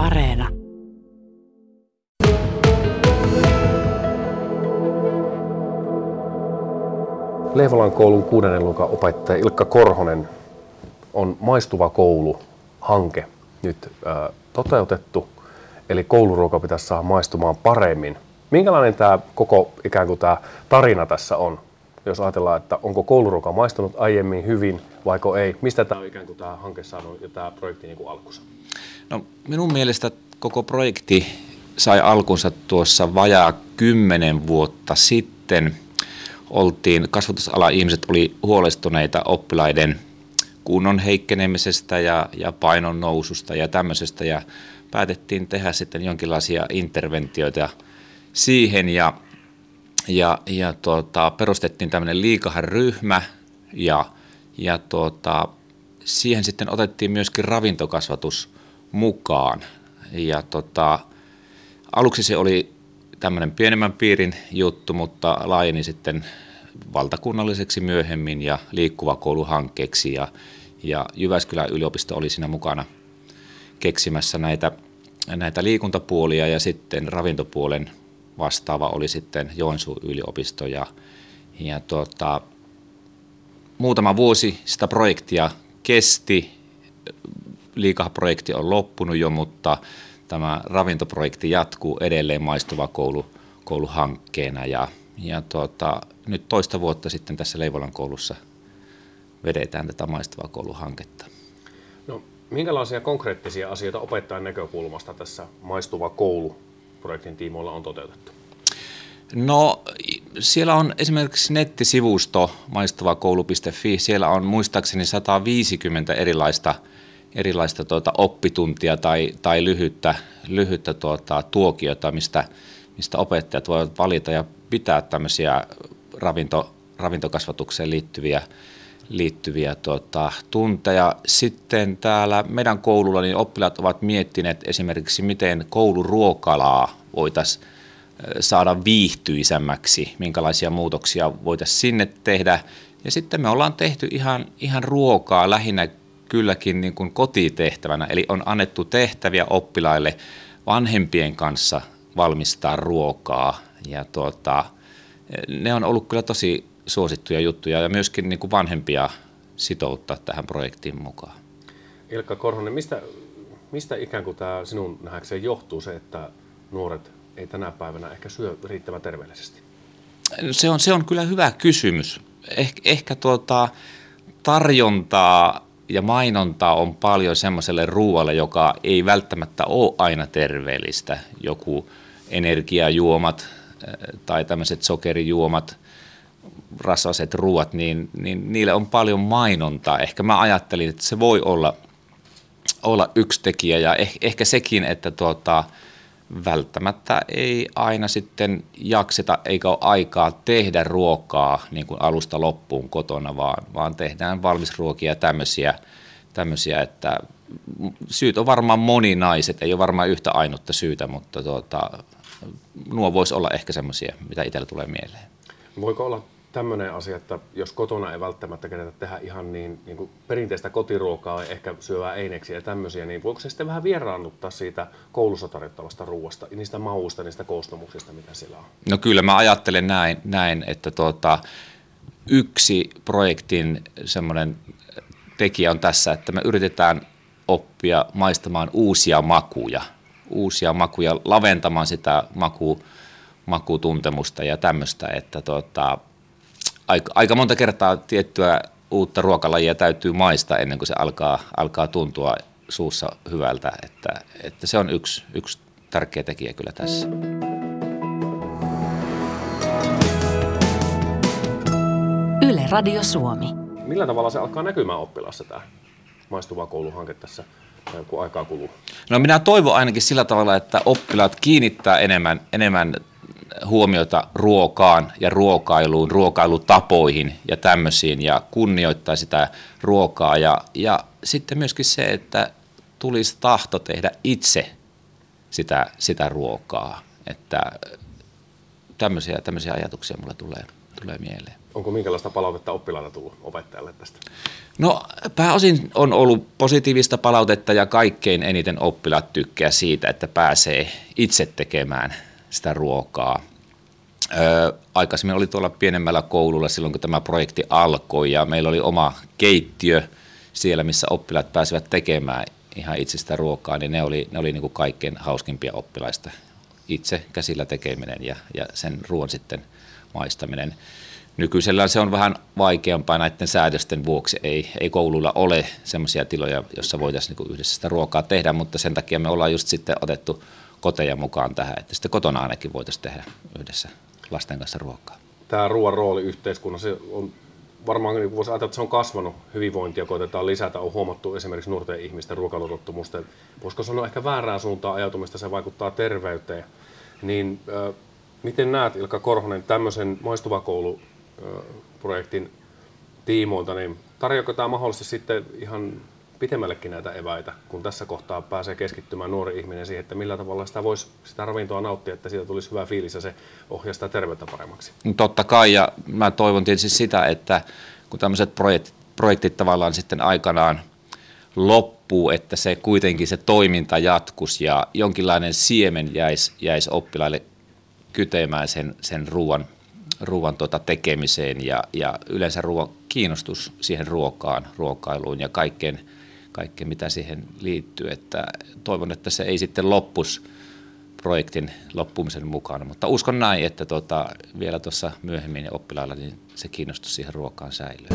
Areena. Leivolan koulun kuudennen luokan opettaja Ilkka Korhonen on Maistuva koulu-hanke nyt äh, toteutettu. Eli kouluruoka pitäisi saada maistumaan paremmin. Minkälainen tämä koko ikään kuin tämä tarina tässä on? Jos ajatellaan, että onko kouluruoka maistunut aiemmin hyvin vaiko ei? Mistä tämä ikään kuin tämä hanke saanut ja tämä projekti niin kuin? No, minun mielestä koko projekti sai alkunsa tuossa vajaa kymmenen vuotta sitten. Oltiin, kasvatusala ihmiset oli huolestuneita oppilaiden kunnon heikkenemisestä ja, ja painon noususta ja tämmöisestä ja päätettiin tehdä sitten jonkinlaisia interventioita siihen ja, ja, ja tuota, perustettiin tämmöinen liikaharyhmä ja, ja tuota, siihen sitten otettiin myöskin ravintokasvatus mukaan. Ja tota, aluksi se oli tämmöinen pienemmän piirin juttu, mutta laajeni sitten valtakunnalliseksi myöhemmin ja liikkuva kouluhankkeeksi ja, ja Jyväskylän yliopisto oli siinä mukana keksimässä näitä, näitä liikuntapuolia ja sitten ravintopuolen vastaava oli sitten Joensuun yliopisto. Ja, ja tota, muutama vuosi sitä projektia kesti liikaprojekti on loppunut jo, mutta tämä ravintoprojekti jatkuu edelleen maistuva koulu, kouluhankkeena ja, ja tuota, nyt toista vuotta sitten tässä Leivolan koulussa vedetään tätä maistuvaa kouluhanketta. No, minkälaisia konkreettisia asioita opettajan näkökulmasta tässä maistuva koulu projektin tiimoilla on toteutettu? No siellä on esimerkiksi nettisivusto maistuvakoulu.fi. Siellä on muistaakseni 150 erilaista erilaista tuota oppituntia tai, tai lyhyttä, lyhyttä tuota, tuokiota, mistä, mistä opettajat voivat valita ja pitää tämmöisiä ravinto, ravintokasvatukseen liittyviä, liittyviä tuota, tunteja. Sitten täällä meidän koululla niin oppilaat ovat miettineet esimerkiksi, miten kouluruokalaa voitaisiin saada viihtyisämmäksi, minkälaisia muutoksia voitaisiin sinne tehdä. Ja sitten me ollaan tehty ihan, ihan ruokaa lähinnä kylläkin niin kuin kotitehtävänä, eli on annettu tehtäviä oppilaille vanhempien kanssa valmistaa ruokaa. Ja tuota, ne on ollut kyllä tosi suosittuja juttuja ja myöskin niin kuin vanhempia sitouttaa tähän projektiin mukaan. Ilkka Korhonen, mistä, mistä ikään kuin tämä sinun nähdäkseen johtuu se, että nuoret ei tänä päivänä ehkä syö riittävän terveellisesti? Se on, se on kyllä hyvä kysymys. Eh, ehkä tuota, tarjontaa ja mainontaa on paljon semmoiselle ruoalle, joka ei välttämättä ole aina terveellistä. Joku energiajuomat eh, tai tämmöiset sokerijuomat, rasvaset ruoat, niin, niin niille on paljon mainontaa. Ehkä mä ajattelin, että se voi olla, olla yksi tekijä ja eh, ehkä sekin, että tuota, välttämättä ei aina sitten jakseta eikä ole aikaa tehdä ruokaa niin kuin alusta loppuun kotona, vaan, vaan tehdään valmisruokia ja tämmöisiä, tämmöisiä, että syyt on varmaan moninaiset, ei ole varmaan yhtä ainutta syytä, mutta tuota, nuo voisi olla ehkä semmoisia, mitä itsellä tulee mieleen. Voiko olla tämmöinen asia, että jos kotona ei välttämättä kenetä tehdä ihan niin, niin kuin perinteistä kotiruokaa, ehkä syövää eineksiä ja tämmöisiä, niin voiko se sitten vähän vieraannuttaa siitä koulussa tarjottavasta ruoasta, niistä mauista, niistä koostumuksista, mitä siellä on? No kyllä mä ajattelen näin, näin että tuota, yksi projektin semmoinen tekijä on tässä, että me yritetään oppia maistamaan uusia makuja, uusia makuja, laventamaan sitä maku, makutuntemusta ja tämmöistä, että tuota, aika, aika monta kertaa tiettyä uutta ruokalajia täytyy maistaa ennen kuin se alkaa, alkaa tuntua suussa hyvältä. Että, että se on yksi, yksi tärkeä tekijä kyllä tässä. Yle Radio Suomi. Millä tavalla se alkaa näkymään oppilassa tämä maistuva kouluhanke tässä, kun aikaa kuluu? No minä toivon ainakin sillä tavalla, että oppilaat kiinnittää enemmän, enemmän huomiota ruokaan ja ruokailuun, ruokailutapoihin ja tämmöisiin ja kunnioittaa sitä ruokaa. Ja, ja sitten myöskin se, että tulisi tahto tehdä itse sitä, sitä ruokaa. Että tämmöisiä, tämmöisiä ajatuksia mulle tulee, tulee mieleen. Onko minkälaista palautetta oppilailla tullut opettajalle tästä? No pääosin on ollut positiivista palautetta ja kaikkein eniten oppilaat tykkää siitä, että pääsee itse tekemään sitä ruokaa. Öö, aikaisemmin oli tuolla pienemmällä koululla silloin, kun tämä projekti alkoi ja meillä oli oma keittiö siellä, missä oppilaat pääsivät tekemään ihan itsestä ruokaa, niin ne oli, ne oli niin kuin kaikkein hauskimpia oppilaista. Itse käsillä tekeminen ja, ja sen ruoan sitten maistaminen. Nykyisellään se on vähän vaikeampaa näiden säädösten vuoksi. Ei, ei koululla ole sellaisia tiloja, joissa voitaisiin niin yhdessä sitä ruokaa tehdä, mutta sen takia me ollaan just sitten otettu koteja mukaan tähän, että sitten kotona ainakin voitaisiin tehdä yhdessä lasten kanssa ruokaa. Tämä ruoan rooli yhteiskunnassa on varmaan niin voisi ajatella, että se on kasvanut hyvinvointia, koitetaan lisätä, on huomattu esimerkiksi nuorten ihmisten ruokailutottumusten, voisiko sanoa ehkä väärään suuntaan ajatumista, se vaikuttaa terveyteen. Niin äh, miten näet Ilkka Korhonen tämmöisen maistuva koulu projektin tiimoilta, niin tarjoako tämä mahdollisesti sitten ihan pitemmällekin näitä eväitä, kun tässä kohtaa pääsee keskittymään nuori ihminen siihen, että millä tavalla sitä voisi sitä ravintoa nauttia, että siitä tulisi hyvä fiilis ja se ohjaa sitä terveyttä paremmaksi. No totta kai, ja mä toivon tietysti sitä, että kun tämmöiset projektit, projektit tavallaan sitten aikanaan loppuu, että se kuitenkin se toiminta jatkus ja jonkinlainen siemen jäisi jäis oppilaille kytemään sen, sen ruoan ruoan tuota tekemiseen ja, ja yleensä ruoan kiinnostus siihen ruokaan, ruokailuun ja kaikkeen, kaikkeen, mitä siihen liittyy. Että toivon, että se ei sitten loppus projektin loppumisen mukana, mutta uskon näin, että tuota, vielä tuossa myöhemmin oppilailla niin se kiinnostus siihen ruokaan säilyy.